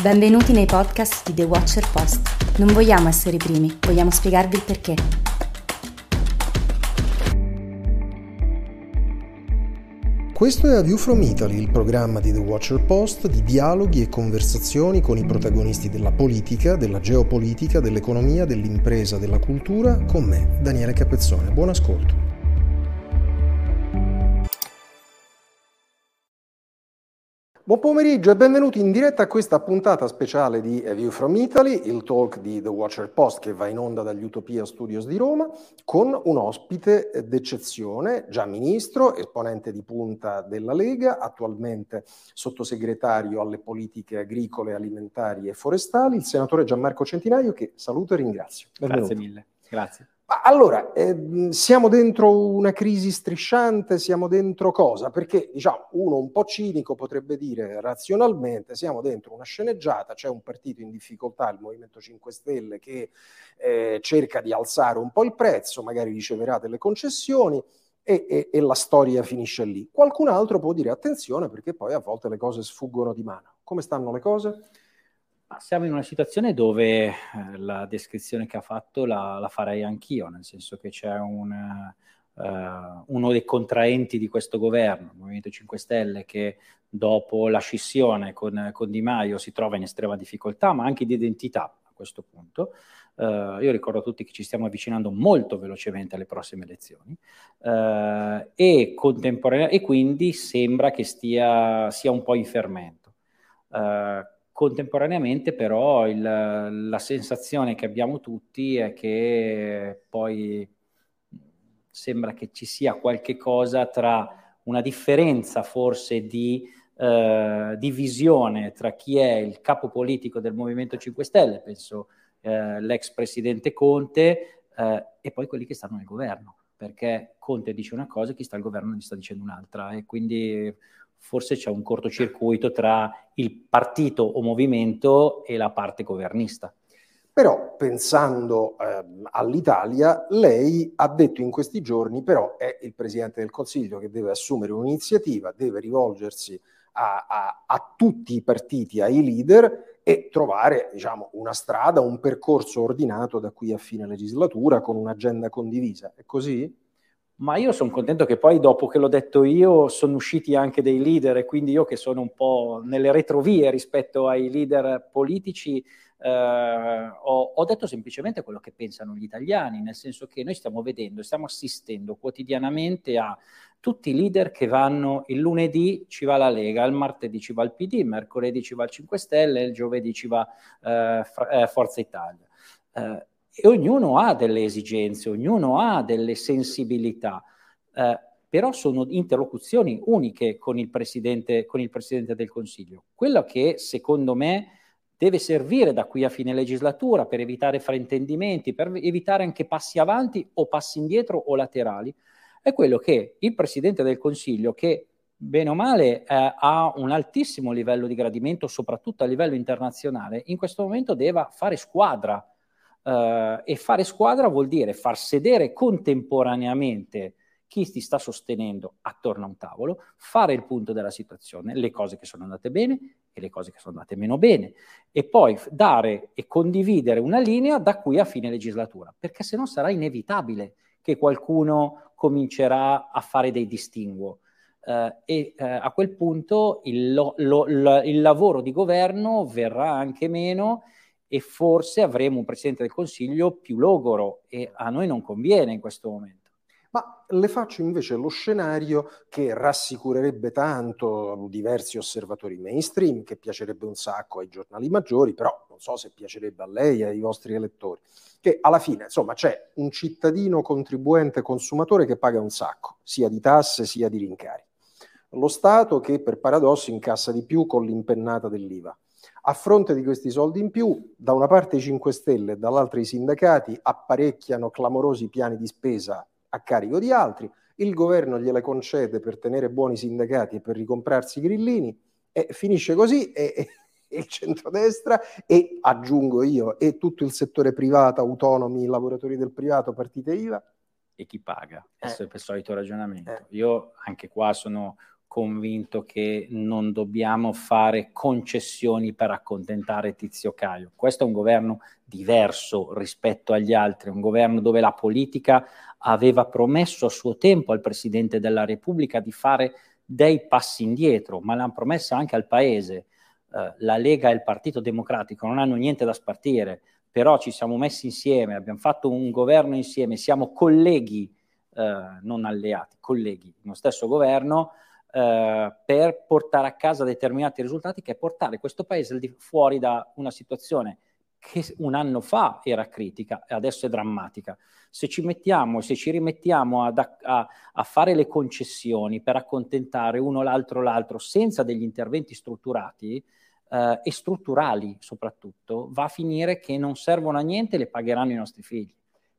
Benvenuti nei podcast di The Watcher Post. Non vogliamo essere i primi, vogliamo spiegarvi il perché. Questo è A View from Italy, il programma di The Watcher Post di dialoghi e conversazioni con i protagonisti della politica, della geopolitica, dell'economia, dell'impresa, della cultura, con me, Daniele Capezzone. Buon ascolto. Buon pomeriggio e benvenuti in diretta a questa puntata speciale di A View from Italy, il talk di The Watcher Post che va in onda dagli Utopia Studios di Roma, con un ospite d'eccezione, già ministro, esponente di punta della Lega, attualmente sottosegretario alle politiche agricole, alimentari e forestali, il senatore Gianmarco Centinaio, che saluto e ringrazio. Benvenuto. Grazie mille. Grazie. Allora, eh, siamo dentro una crisi strisciante, siamo dentro cosa? Perché, diciamo, uno un po' cinico potrebbe dire razionalmente, siamo dentro una sceneggiata, c'è un partito in difficoltà, il Movimento 5 Stelle, che eh, cerca di alzare un po' il prezzo, magari riceverà delle concessioni e, e, e la storia finisce lì. Qualcun altro può dire attenzione perché poi a volte le cose sfuggono di mano. Come stanno le cose? Siamo in una situazione dove eh, la descrizione che ha fatto la, la, farei anch'io, nel senso che c'è un, uh, uno dei contraenti di questo governo, il Movimento 5 Stelle, che dopo la scissione con, con Di Maio si trova in estrema difficoltà, ma anche di identità a questo punto. Uh, io ricordo a tutti che ci stiamo avvicinando molto velocemente alle prossime elezioni uh, e, contemporanea- e quindi sembra che stia, sia un po' in fermento. Uh, Contemporaneamente però il, la sensazione che abbiamo tutti è che poi sembra che ci sia qualche cosa tra una differenza forse di, eh, di visione tra chi è il capo politico del Movimento 5 Stelle, penso eh, l'ex presidente Conte, eh, e poi quelli che stanno nel governo, perché Conte dice una cosa e chi sta al governo gli sta dicendo un'altra e quindi forse c'è un cortocircuito tra il partito o movimento e la parte governista. Però pensando eh, all'Italia, lei ha detto in questi giorni, però è il Presidente del Consiglio che deve assumere un'iniziativa, deve rivolgersi a, a, a tutti i partiti, ai leader e trovare diciamo, una strada, un percorso ordinato da qui a fine legislatura con un'agenda condivisa. È così? Ma io sono contento che poi dopo che l'ho detto io sono usciti anche dei leader e quindi io che sono un po' nelle retrovie rispetto ai leader politici eh, ho, ho, detto semplicemente quello che pensano gli italiani, nel senso che noi stiamo vedendo, stiamo assistendo quotidianamente a tutti i leader che vanno il lunedì ci va la Lega, il martedì ci va il PD, il mercoledì ci va il 5 Stelle, il giovedì ci va eh, eh, Forza Italia. Eh, e ognuno ha delle esigenze, ognuno ha delle sensibilità, eh, però sono interlocuzioni uniche con il, Presidente, con il Presidente del Consiglio. Quello che secondo me deve servire da qui a fine legislatura per evitare fraintendimenti, per evitare anche passi avanti o passi indietro o laterali, è quello che il Presidente del Consiglio, che bene o male eh, ha un altissimo livello di gradimento, soprattutto a livello internazionale, in questo momento deve fare squadra Uh, e fare squadra vuol dire far sedere contemporaneamente chi ti sta sostenendo attorno a un tavolo, fare il punto della situazione, le cose che sono andate bene e le cose che sono andate meno bene, e poi dare e condividere una linea da qui a fine legislatura, perché se no sarà inevitabile che qualcuno comincerà a fare dei distinguo. Uh, e uh, a quel punto il, lo, lo, lo, il lavoro di governo verrà anche meno e forse avremo un Presidente del Consiglio più logoro e a noi non conviene in questo momento. Ma le faccio invece lo scenario che rassicurerebbe tanto diversi osservatori mainstream, che piacerebbe un sacco ai giornali maggiori, però non so se piacerebbe a lei e ai vostri elettori, che alla fine insomma c'è un cittadino contribuente consumatore che paga un sacco, sia di tasse sia di rincari. Lo Stato che per paradosso incassa di più con l'impennata dell'IVA a fronte di questi soldi in più, da una parte i 5 Stelle e dall'altra i sindacati apparecchiano clamorosi piani di spesa a carico di altri, il governo gliele concede per tenere buoni i sindacati e per ricomprarsi i grillini, e finisce così e, e, il centrodestra e, aggiungo io, e tutto il settore privato, autonomi, lavoratori del privato, partite IVA. E chi paga? Questo eh. è il solito ragionamento. Eh. Io anche qua sono convinto che non dobbiamo fare concessioni per accontentare Tizio Caio. Questo è un governo diverso rispetto agli altri, un governo dove la politica aveva promesso a suo tempo al Presidente della Repubblica di fare dei passi indietro, ma l'hanno promessa anche al Paese. Eh, la Lega e il Partito Democratico non hanno niente da spartire, però ci siamo messi insieme, abbiamo fatto un governo insieme, siamo colleghi, eh, non alleati, colleghi, nello stesso governo, eh, per portare a casa determinati risultati che è portare questo paese fuori da una situazione che un anno fa era critica e adesso è drammatica. Se ci mettiamo, se ci rimettiamo ad, a, a, fare le concessioni per accontentare uno l'altro l'altro senza degli interventi strutturati eh, e strutturali soprattutto, va a finire che non servono a niente e le pagheranno i nostri figli.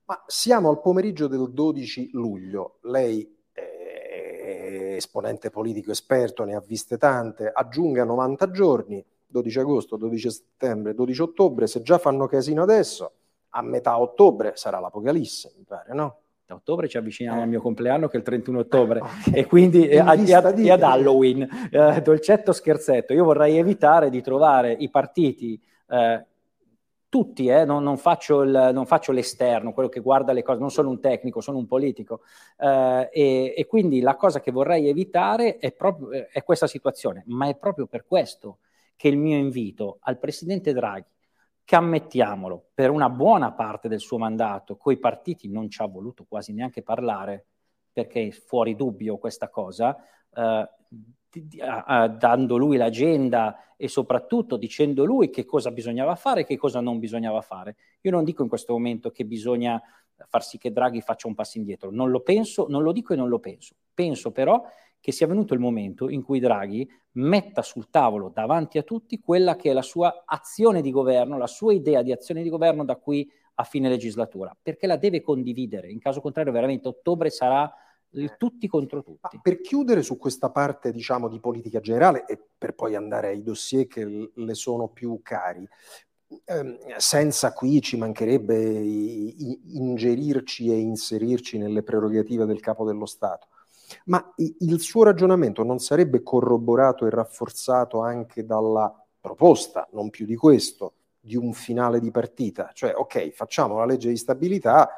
Ma siamo al pomeriggio del 12 luglio. Lei esponente politico esperto, ne ha viste tante, aggiunga 90 giorni, 12 agosto, 12 settembre, 12 ottobre, se già fanno casino adesso, a metà ottobre sarà l'Apocalisse, mi pare, no? Da ottobre ci avviciniamo eh. al mio compleanno che è il 31 ottobre okay. e quindi e, a, e, ad, e ad Halloween, eh, dolcetto scherzetto, io vorrei evitare di trovare i partiti eh, tutti, eh, non, non, faccio il, non, faccio l'esterno, quello che guarda le cose, non sono un tecnico, sono un politico. Eh, e, e, quindi la cosa che vorrei evitare è, proprio, è questa situazione, ma è proprio per questo che il mio invito al Presidente Draghi, che ammettiamolo, per una buona parte del suo mandato, coi partiti non ci ha voluto quasi neanche parlare, perché è fuori dubbio questa cosa, eh, dando lui l'agenda e soprattutto dicendo lui che cosa bisognava fare e che cosa non bisognava fare. Io non dico in questo momento che bisogna far sì che Draghi faccia un passo indietro, non lo penso, non lo dico e non lo penso. Penso però che sia venuto il momento in cui Draghi metta sul tavolo davanti a tutti quella che è la sua azione di governo, la sua idea di azione di governo da qui a fine legislatura, perché la deve condividere. In caso contrario, veramente ottobre sarà il eh. tutti contro tutti. Ma per chiudere su questa parte, diciamo, di politica generale e per poi andare ai dossier che le sono più cari, ehm, senza qui ci mancherebbe ingerirci e inserirci nelle prerogative del capo dello Stato. Ma il suo ragionamento non sarebbe corroborato e rafforzato anche dalla proposta, non più di questo, di un finale di partita? Cioè, ok, facciamo la legge di stabilità,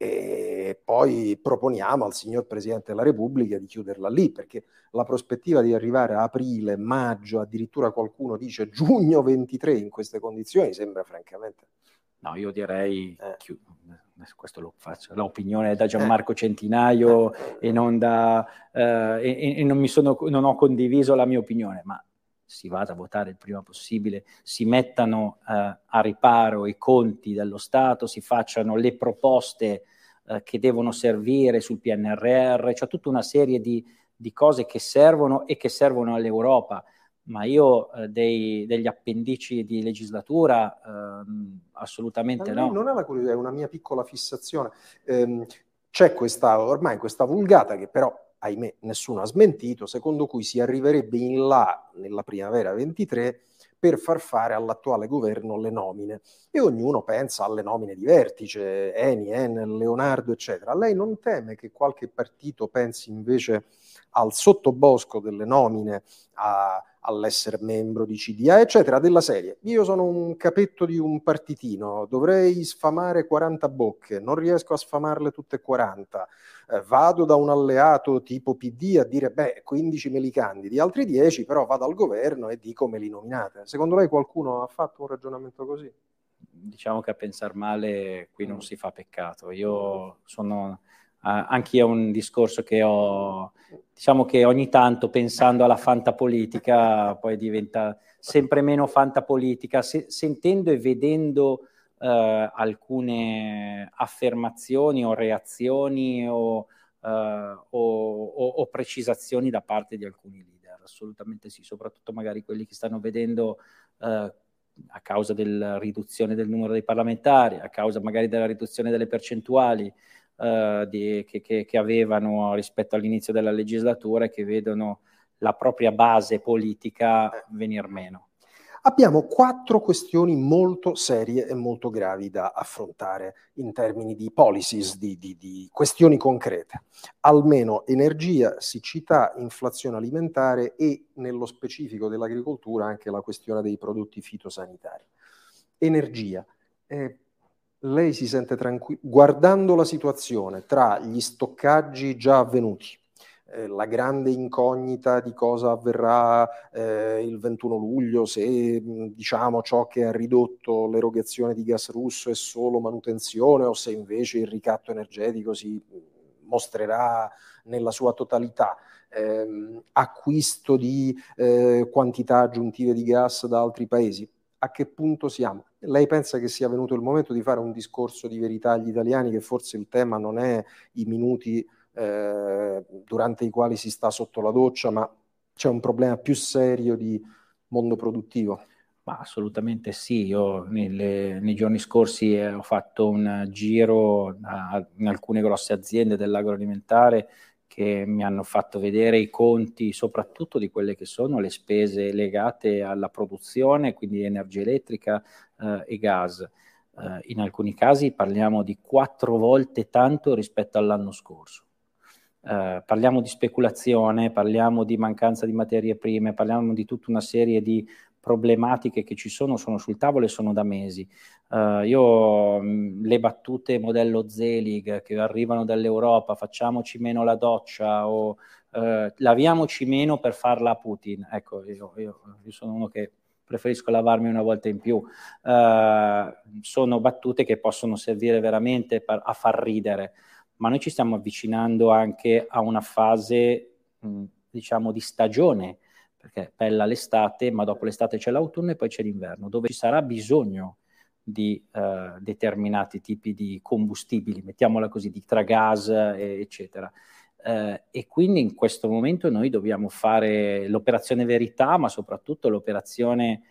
e poi proponiamo al signor Presidente della Repubblica di chiuderla lì, perché la prospettiva di arrivare a aprile, maggio, addirittura qualcuno dice giugno 23 in queste condizioni sembra francamente... No, io direi, eh. Chi... questo lo faccio, l'opinione è da Gianmarco eh. Centinaio eh. e non da... Eh, e, e non, sono, non ho condiviso la mia opinione, ma si vada a votare il prima possibile, si mettano eh, a riparo i conti dello Stato, si facciano le proposte eh, che devono servire sul PNRR, c'è tutta una serie di, di, cose che servono e che servono all'Europa, ma io eh, dei, degli appendici di legislatura ehm, assolutamente no. Non è una curiosità, è una mia piccola fissazione. Ehm, c'è questa, ormai questa vulgata che però ahimè nessuno ha smentito, secondo cui si arriverebbe in là nella primavera 23 per far fare all'attuale governo le nomine e ognuno pensa alle nomine di vertice, Eni, Enel, Leonardo, eccetera. Lei non teme che qualche partito pensi invece al sottobosco delle nomine, a, all'essere membro di CDA, eccetera, della serie. Io sono un capetto di un partitino, dovrei sfamare 40 bocche, non riesco a sfamarle tutte 40. Eh, vado da un alleato tipo PD a dire, beh, 15 me li candidi, altri 10 però vado al governo e dico me li nominate. Secondo lei qualcuno ha fatto un ragionamento così? Diciamo che a pensare male qui non si fa peccato. Io sono Uh, anch'io un discorso che ho, diciamo che ogni tanto pensando alla fantapolitica poi diventa sempre meno fantapolitica, se, sentendo e vedendo uh, alcune affermazioni o reazioni o, uh, o, o, o, precisazioni da parte di alcuni leader, assolutamente sì, soprattutto magari quelli che stanno vedendo a causa della riduzione del numero dei parlamentari, a causa magari della riduzione delle percentuali, uh, di, che, che, che, avevano rispetto all'inizio della legislatura e che vedono la propria base politica venir meno. abbiamo quattro questioni molto serie e molto gravi da affrontare in termini di policies, di, di, di questioni concrete. Almeno energia, siccità, inflazione alimentare e nello specifico dell'agricoltura anche la questione dei prodotti fitosanitari. Energia. Eh, lei si sente tranquillo guardando la situazione tra gli stoccaggi già avvenuti, eh, la grande incognita di cosa avverrà eh, il 21 luglio, se diciamo ciò che ha ridotto l'erogazione di gas russo è solo manutenzione o se invece il ricatto energetico si mostrerà nella sua totalità. Eh, acquisto di eh, quantità aggiuntive di gas da altri paesi. A che punto siamo? Lei pensa che sia venuto il momento di fare un discorso di verità agli italiani, che forse il tema non è i minuti eh, durante i quali si sta sotto la doccia, ma c'è un problema più serio di mondo produttivo. Ma assolutamente sì, io nelle, nei giorni scorsi eh, ho fatto un giro a, in alcune grosse aziende dell'agroalimentare che mi hanno fatto vedere i conti soprattutto di quelle che sono le spese legate alla produzione, quindi energia elettrica eh, e gas. Eh, in alcuni casi parliamo di quattro volte tanto rispetto all'anno scorso. Eh, parliamo di speculazione, parliamo di mancanza di materie prime, parliamo di tutta una serie di problematiche che ci sono, sono sul tavolo e sono da mesi. Uh, io mh, le battute modello Zelig che arrivano dall'Europa, facciamoci meno la doccia o uh, laviamoci meno per farla a Putin. Ecco, io, io, io sono uno che preferisco lavarmi una volta in più. Uh, sono battute che possono servire veramente per, a far ridere ma noi ci stiamo avvicinando anche a una fase, mh, diciamo, di stagione, perché bella l'estate, ma dopo l'estate c'è l'autunno e poi c'è l'inverno, dove ci sarà bisogno di eh, determinati tipi di combustibili, mettiamola così, di tragas, eccetera. Eh, e quindi in questo momento noi dobbiamo fare l'operazione verità, ma soprattutto l'operazione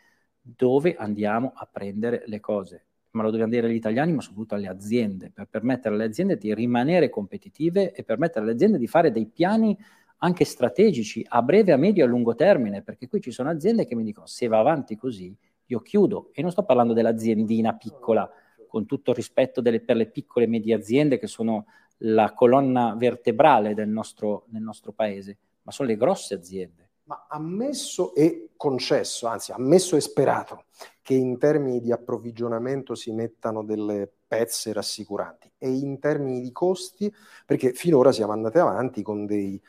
dove andiamo a prendere le cose ma lo dobbiamo dire agli italiani, ma soprattutto alle aziende, per permettere alle aziende di rimanere competitive e permettere alle aziende di fare dei piani anche strategici a breve, a medio e a lungo termine, perché qui ci sono aziende che mi dicono se va avanti così io chiudo. E non sto parlando dell'aziendina piccola, con tutto il rispetto delle, per le piccole e medie aziende che sono la colonna vertebrale del nostro, del nostro paese, ma sono le grosse aziende. Ma ammesso e concesso, anzi ammesso e sperato, che in termini di approvvigionamento si mettano delle pezze rassicuranti e in termini di costi, perché finora siamo andati avanti con dei,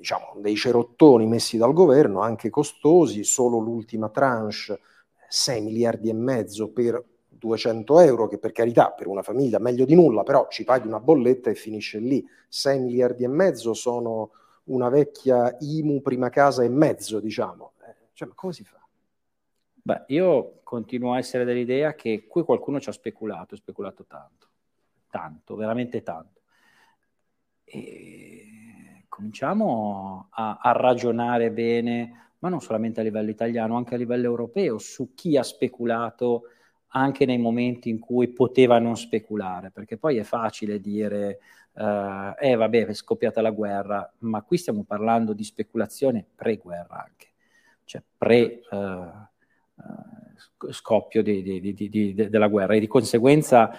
diciamo, dei cerottoni messi dal governo, anche costosi, solo l'ultima tranche, 6 miliardi e mezzo per 200 euro, che per carità per una famiglia meglio di nulla, però ci paghi una bolletta e finisce lì. 6 miliardi e mezzo sono una vecchia IMU prima casa e mezzo, diciamo. Eh, cioè, ma come si fa? Beh, io continuo a essere dell'idea che qui qualcuno ci ha speculato, speculato tanto, tanto, veramente tanto. E cominciamo a, a ragionare bene, ma non solamente a livello italiano, anche a livello europeo, su chi ha speculato anche nei momenti in cui poteva non speculare, perché poi è facile dire Uh, eh vabbè, è scoppiata la guerra, ma qui stiamo parlando di speculazione pre-guerra anche, cioè pre-scoppio uh, di, di, di, della guerra e di conseguenza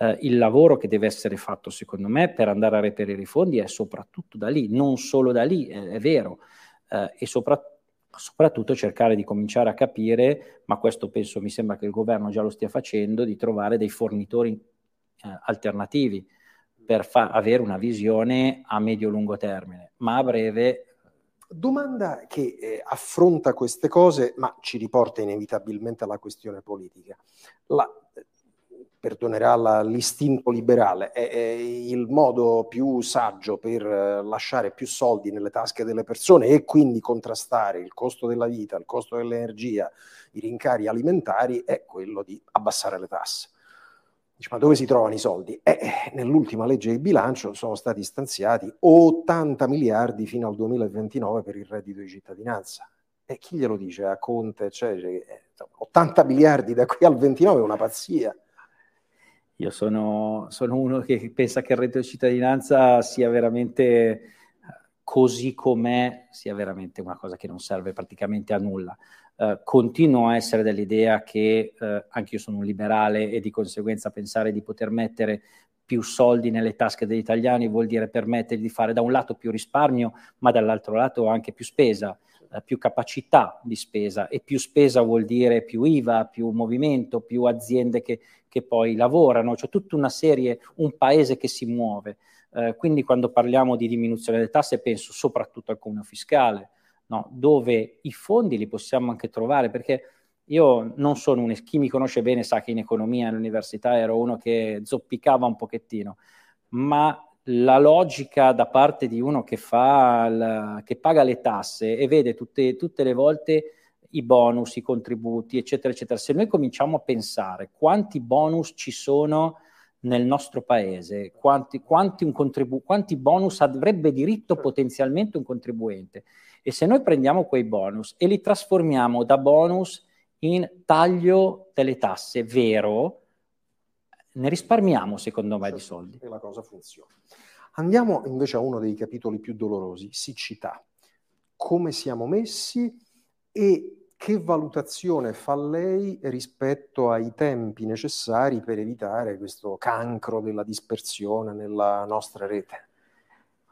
uh, il lavoro che deve essere fatto secondo me per andare a reperire i fondi è soprattutto da lì, non solo da lì, è, è vero, uh, e soprattutto soprattutto cercare di cominciare a capire, ma questo penso mi sembra che il governo già lo stia facendo, di trovare dei fornitori eh, alternativi per fa- avere una visione a medio-lungo termine, ma a breve Domanda che eh, affronta queste cose, ma ci riporta inevitabilmente alla questione politica. La, perdonerà la, l'istinto liberale, è, è, il modo più saggio per eh, lasciare più soldi nelle tasche delle persone e quindi contrastare il costo della vita, il costo dell'energia, i rincari alimentari, è quello di abbassare le tasse. Ma dove si trovano i soldi? Eh, nell'ultima legge di bilancio sono stati stanziati 80 miliardi fino al 2029 per il reddito di cittadinanza. E chi glielo dice a Conte? Cioè, eh, 80 miliardi da qui al 29 è una pazzia. Io sono, sono uno che pensa che il reddito di cittadinanza sia veramente così com'è, sia veramente una cosa che non serve praticamente a nulla. Uh, continuo a essere dell'idea che uh, anche io sono un liberale e di conseguenza pensare di poter mettere più soldi nelle tasche degli italiani vuol dire permettere di fare da un lato più risparmio, ma dall'altro lato anche più spesa, uh, più capacità di spesa e più spesa vuol dire più IVA, più movimento, più aziende che, che poi lavorano, cioè tutta una serie, un paese che si muove. quindi quando parliamo di diminuzione delle tasse penso soprattutto al cuneo fiscale, no? dove i fondi li possiamo anche trovare, perché io non sono un, chi mi conosce bene sa che in economia all'università ero uno che zoppicava un pochettino, ma la logica da parte di uno che, fa la, che paga le tasse e vede tutte, tutte le volte i bonus, i contributi, eccetera, eccetera. Se noi cominciamo a pensare quanti bonus ci sono nel nostro paese, quanti, quanti, contribu- quanti bonus avrebbe diritto potenzialmente un contribuente e se noi prendiamo quei bonus e li trasformiamo da bonus in taglio delle tasse vero, ne risparmiamo secondo me di soldi. E la cosa funziona. Andiamo invece a uno dei capitoli più dolorosi, siccità. Come siamo messi e che valutazione fa lei rispetto ai tempi necessari per evitare questo cancro della dispersione nella nostra rete?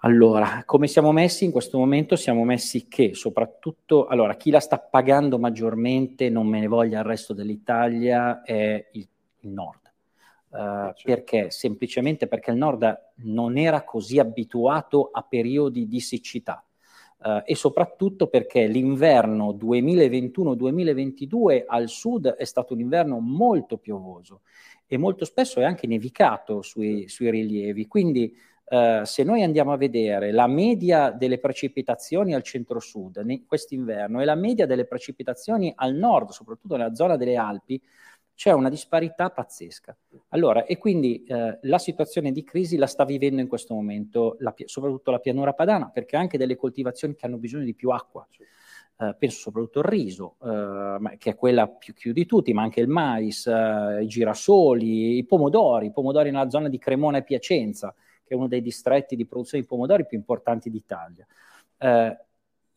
Allora, come siamo messi in questo momento? Siamo messi che soprattutto, allora, chi la sta pagando maggiormente, non me ne voglia il resto dell'Italia, è il, il nord. Uh, perché? Semplicemente perché il nord non era così abituato a periodi di siccità. Uh, e soprattutto perché l'inverno 2021-2022 al sud è stato un inverno molto piovoso e molto spesso è anche nevicato sui, sui rilievi. Quindi Uh, se noi andiamo a vedere la media delle precipitazioni al centro-sud quest'inverno e la media delle precipitazioni al nord, soprattutto nella zona delle Alpi, c'è una disparità pazzesca. Allora, e quindi uh, la situazione di crisi la sta vivendo in questo momento la, soprattutto la pianura padana, perché anche delle coltivazioni che hanno bisogno di più acqua. Uh, penso soprattutto al riso, che è quella più, più, di tutti, ma anche il mais, i girasoli, i pomodori, i pomodori nella zona di Cremona e Piacenza, che è uno dei distretti di produzione di pomodori più importanti d'Italia. Eh,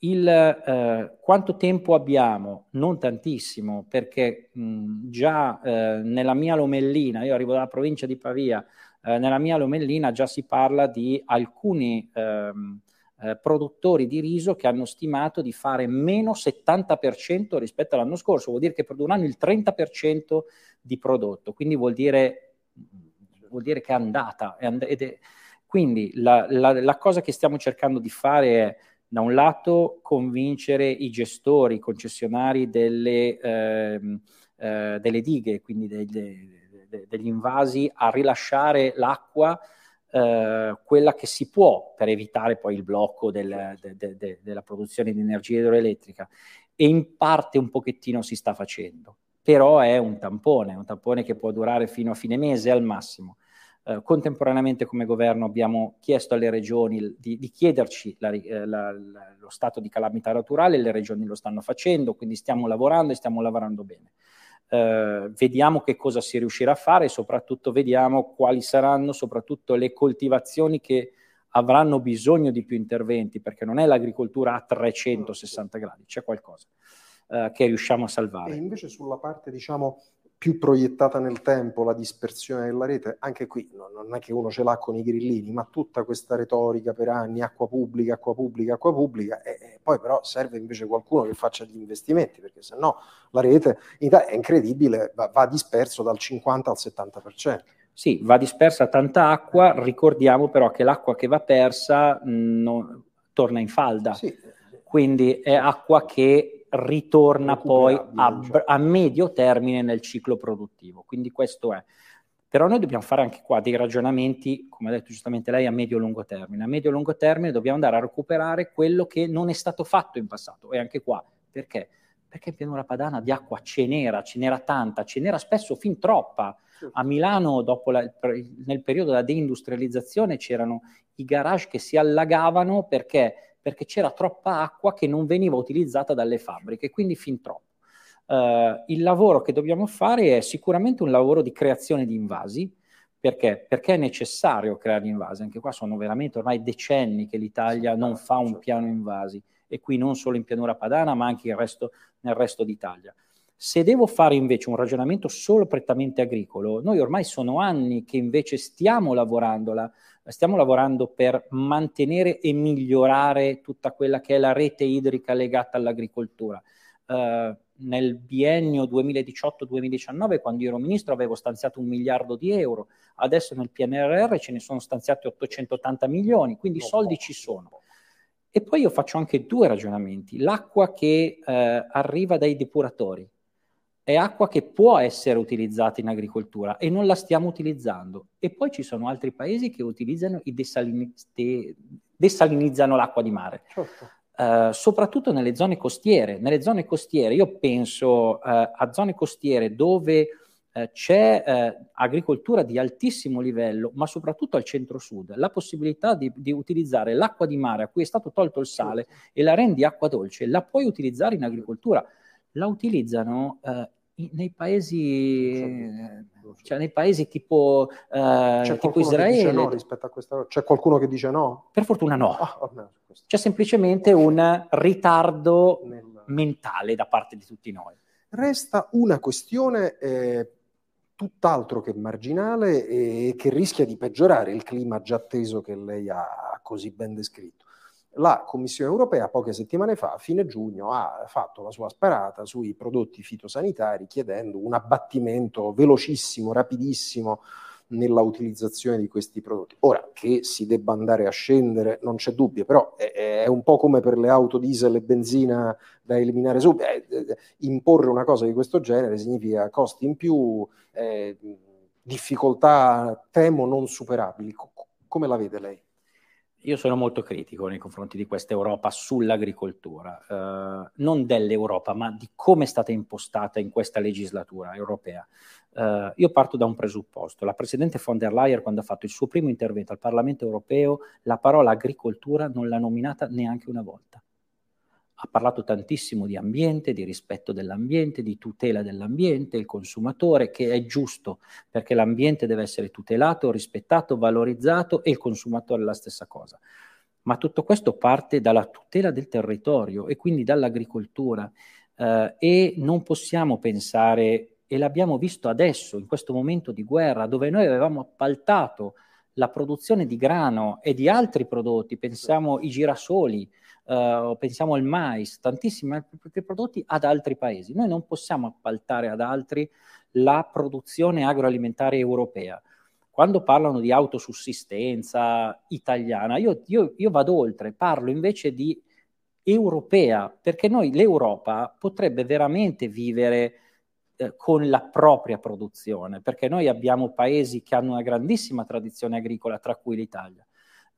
il, eh, quanto tempo abbiamo? Non tantissimo, perché mh, già eh, nella mia Lomellina, io arrivo dalla provincia di Pavia, eh, nella mia Lomellina già si parla di alcuni ehm, eh, produttori di riso che hanno stimato di fare meno 70% rispetto all'anno scorso, vuol dire che produrranno il 30% di prodotto, quindi vuol dire, vuol dire che è andata, è and- è, quindi la, la, la cosa che stiamo cercando di fare è da un lato convincere i gestori, i concessionari delle, eh, eh, delle dighe, quindi de, de, de, degli invasi, a rilasciare l'acqua, eh, quella che si può per evitare poi il blocco del, della produzione di energia idroelettrica. E in parte un pochettino si sta facendo, però è un tampone, un tampone che può durare fino a fine mese al massimo. Eh, contemporaneamente come governo abbiamo chiesto alle regioni di, di chiederci la, eh, la, la, lo stato di calamità naturale, le regioni lo stanno facendo, quindi stiamo lavorando e stiamo lavorando bene. Eh, vediamo che cosa si riuscirà a fare e soprattutto vediamo quali saranno soprattutto le coltivazioni che avranno bisogno di più interventi, perché non è l'agricoltura a 360 gradi, c'è qualcosa eh, che riusciamo a salvare. E invece sulla parte, diciamo, più proiettata nel tempo la dispersione della rete, anche qui non è che uno ce l'ha con i grillini, ma tutta questa retorica per anni, acqua pubblica, acqua pubblica, acqua pubblica, e, e poi però serve invece qualcuno che faccia gli investimenti, perché se no la rete in Italia è incredibile, va, va disperso dal 50 al 70%. Sì, va dispersa tanta acqua, ricordiamo però che l'acqua che va persa mh, non, torna in falda, sì. Quindi è acqua che ritorna poi a, a, medio termine nel ciclo produttivo. Quindi questo è. Però noi dobbiamo fare anche qua dei ragionamenti, come ha detto giustamente lei, a medio-lungo termine. A medio-lungo termine dobbiamo andare a recuperare quello che non è stato fatto in passato. E anche qua, perché? Perché in pianura padana di acqua ce n'era, ce n'era tanta, ce n'era spesso fin troppa. A Milano, dopo la, nel periodo della deindustrializzazione, c'erano i garage che si allagavano perché perché c'era troppa acqua che non veniva utilizzata dalle fabbriche, quindi fin troppo. Uh, il lavoro che dobbiamo fare è sicuramente un lavoro di creazione di invasi, perché? Perché è necessario creare invasi, anche qua sono veramente ormai decenni che l'Italia non fa un piano invasi e qui non solo in pianura padana, ma anche resto, nel resto d'Italia. Se devo fare invece un ragionamento solo prettamente agricolo, noi ormai sono anni che invece stiamo lavorando, la, stiamo lavorando per mantenere e migliorare tutta quella che è la rete idrica legata all'agricoltura. Uh, nel biennio 2018-2019, quando ero ministro, avevo stanziato un miliardo di euro, adesso nel PNRR ce ne sono stanziati 880 milioni, quindi i soldi ci sono. E poi io faccio anche due ragionamenti. L'acqua che eh, arriva dai depuratori, è acqua che può essere utilizzata in agricoltura e non la stiamo utilizzando. E poi ci sono altri paesi che utilizzano i desalini- de- desalinizzano l'acqua di mare. Certo. Uh, soprattutto nelle zone costiere. Nelle zone costiere, io penso uh, a zone costiere dove uh, c'è agricoltura di altissimo livello, ma soprattutto al centro-sud, la possibilità di, di, utilizzare l'acqua di mare a cui è stato tolto il sale certo. e la rendi acqua dolce, la puoi utilizzare in agricoltura la utilizzano nei paesi, cioè nei paesi tipo, eh, C'è tipo Israele. No rispetto a questa C'è qualcuno che dice no? Per fortuna no. Ah, C'è semplicemente un ritardo Nel... mentale da parte di tutti noi. Resta una questione eh, tutt'altro che marginale e che rischia di peggiorare il clima già atteso che lei ha così ben descritto la Commissione europea poche settimane fa, a fine giugno, ha fatto la sua sparata sui prodotti fitosanitari chiedendo un abbattimento velocissimo, rapidissimo nella utilizzazione di questi prodotti. Ora, che si debba andare a scendere, non c'è dubbio, però è, è un po' come per le auto diesel e benzina da eliminare subito. Eh, eh, imporre una cosa di questo genere significa costi in più, eh, difficoltà, temo, non superabili. come la vede lei? Io sono molto critico nei confronti di questa Europa sull'agricoltura, eh, non dell'Europa, ma di come è stata impostata in questa legislatura europea. Eh, io parto da un presupposto. La Presidente von der Leyen, quando ha fatto il suo primo intervento al Parlamento europeo, la parola agricoltura non l'ha nominata neanche una volta ha parlato tantissimo di ambiente, di rispetto dell'ambiente, di tutela dell'ambiente, il consumatore, che è giusto perché l'ambiente deve essere tutelato, rispettato, valorizzato e il consumatore la stessa cosa. Ma tutto questo parte dalla tutela del territorio e quindi dall'agricoltura eh, e non possiamo pensare, e l'abbiamo visto adesso, in questo momento di guerra, dove noi avevamo appaltato la produzione di grano e di altri prodotti, pensiamo ai girasoli, uh, pensiamo al mais, tantissimi altri prodotti ad altri paesi. Noi non possiamo appaltare ad altri la produzione agroalimentare europea. Quando parlano di autosussistenza italiana, io, io, io vado oltre, parlo invece di europea, perché noi l'Europa potrebbe veramente vivere eh, con la propria produzione, perché noi abbiamo paesi che hanno una grandissima tradizione agricola, tra cui l'Italia.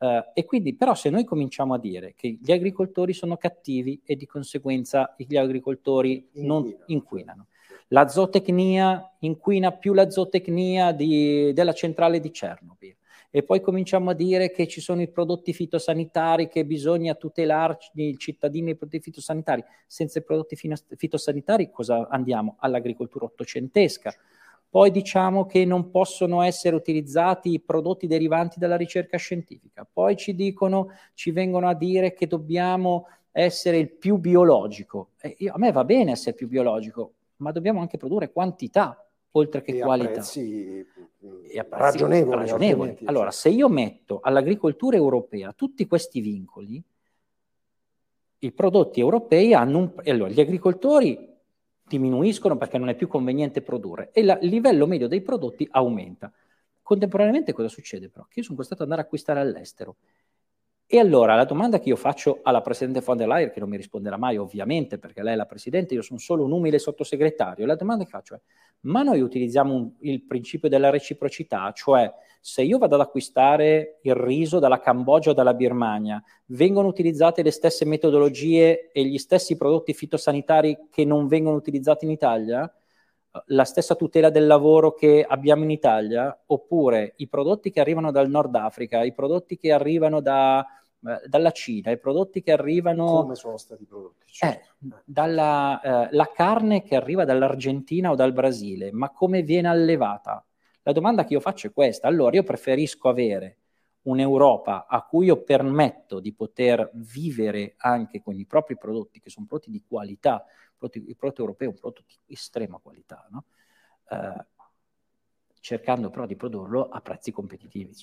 Uh, e quindi, però, se noi cominciamo a dire che gli agricoltori sono cattivi e di conseguenza gli agricoltori Inquina. non inquinano, la zootecnia inquina più la zootecnia di, della centrale di Chernobyl, e poi cominciamo a dire che ci sono i prodotti fitosanitari, che bisogna tutelarci i cittadini dei prodotti fitosanitari. Senza i prodotti fitosanitari cosa andiamo? All'agricoltura ottocentesca poi diciamo che non possono essere utilizzati i prodotti derivanti dalla ricerca scientifica. Poi ci dicono, ci vengono a dire che dobbiamo essere il più biologico. Io, a me va bene essere più biologico, ma dobbiamo anche produrre quantità oltre che e qualità. A prezzi, e a prezzi ragionevoli. ragionevoli. Allora, se io metto all'agricoltura europea tutti questi vincoli, i prodotti europei hanno un... Allora, gli agricoltori diminuiscono perché non è più conveniente produrre e la, il livello medio dei prodotti aumenta. Contemporaneamente cosa succede però? Che io sono costretto ad andare a acquistare all'estero e allora la domanda che io faccio alla Presidente von der Leyen, che non mi risponderà mai ovviamente perché lei è la Presidente, io sono solo un umile sottosegretario, la domanda che faccio è, ma noi utilizziamo un, il principio della reciprocità, cioè se io vado ad acquistare il riso dalla Cambogia o dalla Birmania, vengono utilizzate le stesse metodologie e gli stessi prodotti fitosanitari che non vengono utilizzati in Italia? La stessa tutela del lavoro che abbiamo in Italia, oppure i prodotti che arrivano dal Nord Africa, i prodotti che arrivano da, eh, dalla Cina, i prodotti che arrivano... Come sono stati prodotti? Certo. Eh, dalla, eh, la carne che arriva dall'Argentina o dal Brasile, ma come viene allevata? La domanda che io faccio è questa. Allora io preferisco avere un'Europa a cui io permetto di poter vivere anche con i propri prodotti, che sono prodotti di qualità, il prodotto europeo è un prodotto di estrema qualità, no? eh, cercando però di produrlo a prezzi competitivi.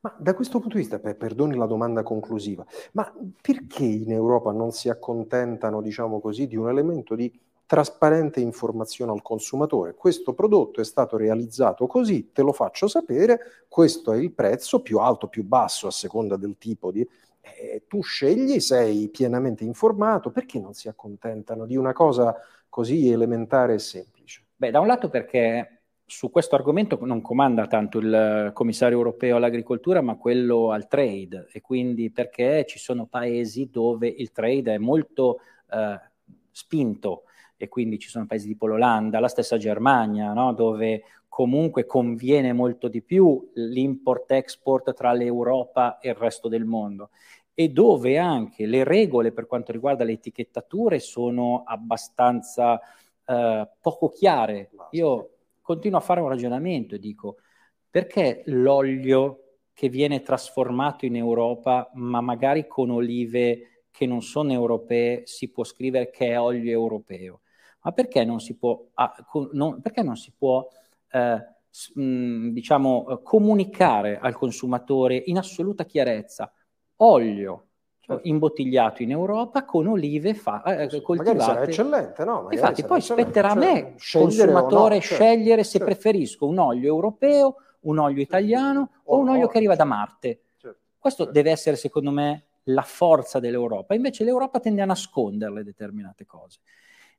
Ma da questo punto di vista, per, perdoni la domanda conclusiva, ma perché in Europa non si accontentano, diciamo così, di un elemento di trasparente informazione al consumatore? Questo prodotto è stato realizzato così, te lo faccio sapere, questo è il prezzo, più alto, più basso, a seconda del tipo di... Eh, tu scegli, sei pienamente informato, perché non si accontentano di una cosa così elementare e semplice? Beh, da un lato perché su questo argomento non comanda tanto il commissario europeo all'agricoltura, ma quello al trade, e quindi perché ci sono paesi dove il trade è molto eh, spinto, e quindi ci sono paesi tipo l'Olanda, la stessa Germania, no? dove comunque conviene molto di più l'import-export tra l'Europa e il resto del mondo e dove anche le regole per quanto riguarda le etichettature sono abbastanza eh, poco chiare. Io continuo a fare un ragionamento e dico perché l'olio che viene trasformato in Europa, ma magari con olive che non sono europee, si può scrivere che è olio europeo? Ma perché non si può, ah, non, perché non si può eh, mh, diciamo, comunicare al consumatore in assoluta chiarezza olio certo. imbottigliato in Europa con olive fa- eh, coltivate. Magari sarà eccellente, no? Magari Infatti poi spetterà a me, cioè, consumatore, no, certo. scegliere se certo. preferisco un olio europeo, un olio italiano o, o un olio che arriva da Marte. Certo. Questo certo. deve essere, secondo me, la forza dell'Europa. Invece l'Europa tende a nasconderle determinate cose.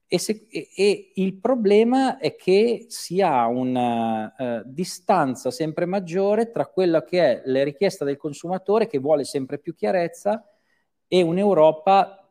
E, se, e, e, il problema è che si ha una uh, distanza sempre maggiore tra quella che è la richiesta del consumatore che vuole sempre più chiarezza e un'Europa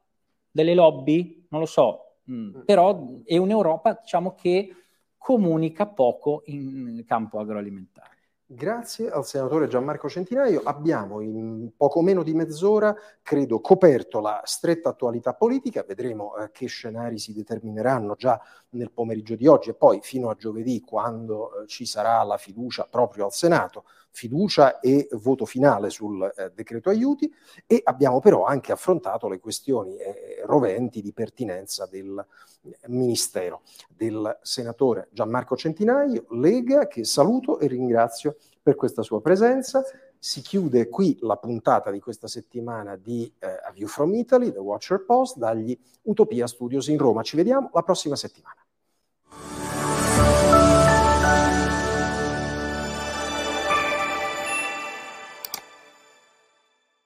delle lobby, non lo so, mh, mm, mm. però è un'Europa diciamo, che comunica poco in campo agroalimentare. Grazie al senatore Gianmarco Centinaio. Abbiamo in poco meno di mezz'ora, credo, coperto la stretta attualità politica. Vedremo eh, che scenari si determineranno già nel pomeriggio di oggi e poi fino a giovedì, quando eh, ci sarà la fiducia proprio al Senato, fiducia e voto finale sul eh, decreto aiuti. E abbiamo però anche affrontato le questioni eh, roventi di pertinenza del eh, Ministero del senatore Gianmarco Centinaio, Lega, che saluto e ringrazio per questa sua presenza. Si chiude qui la puntata di questa settimana di eh, A View from Italy, The Watcher Post, dagli Utopia Studios in Roma. Ci vediamo la prossima settimana.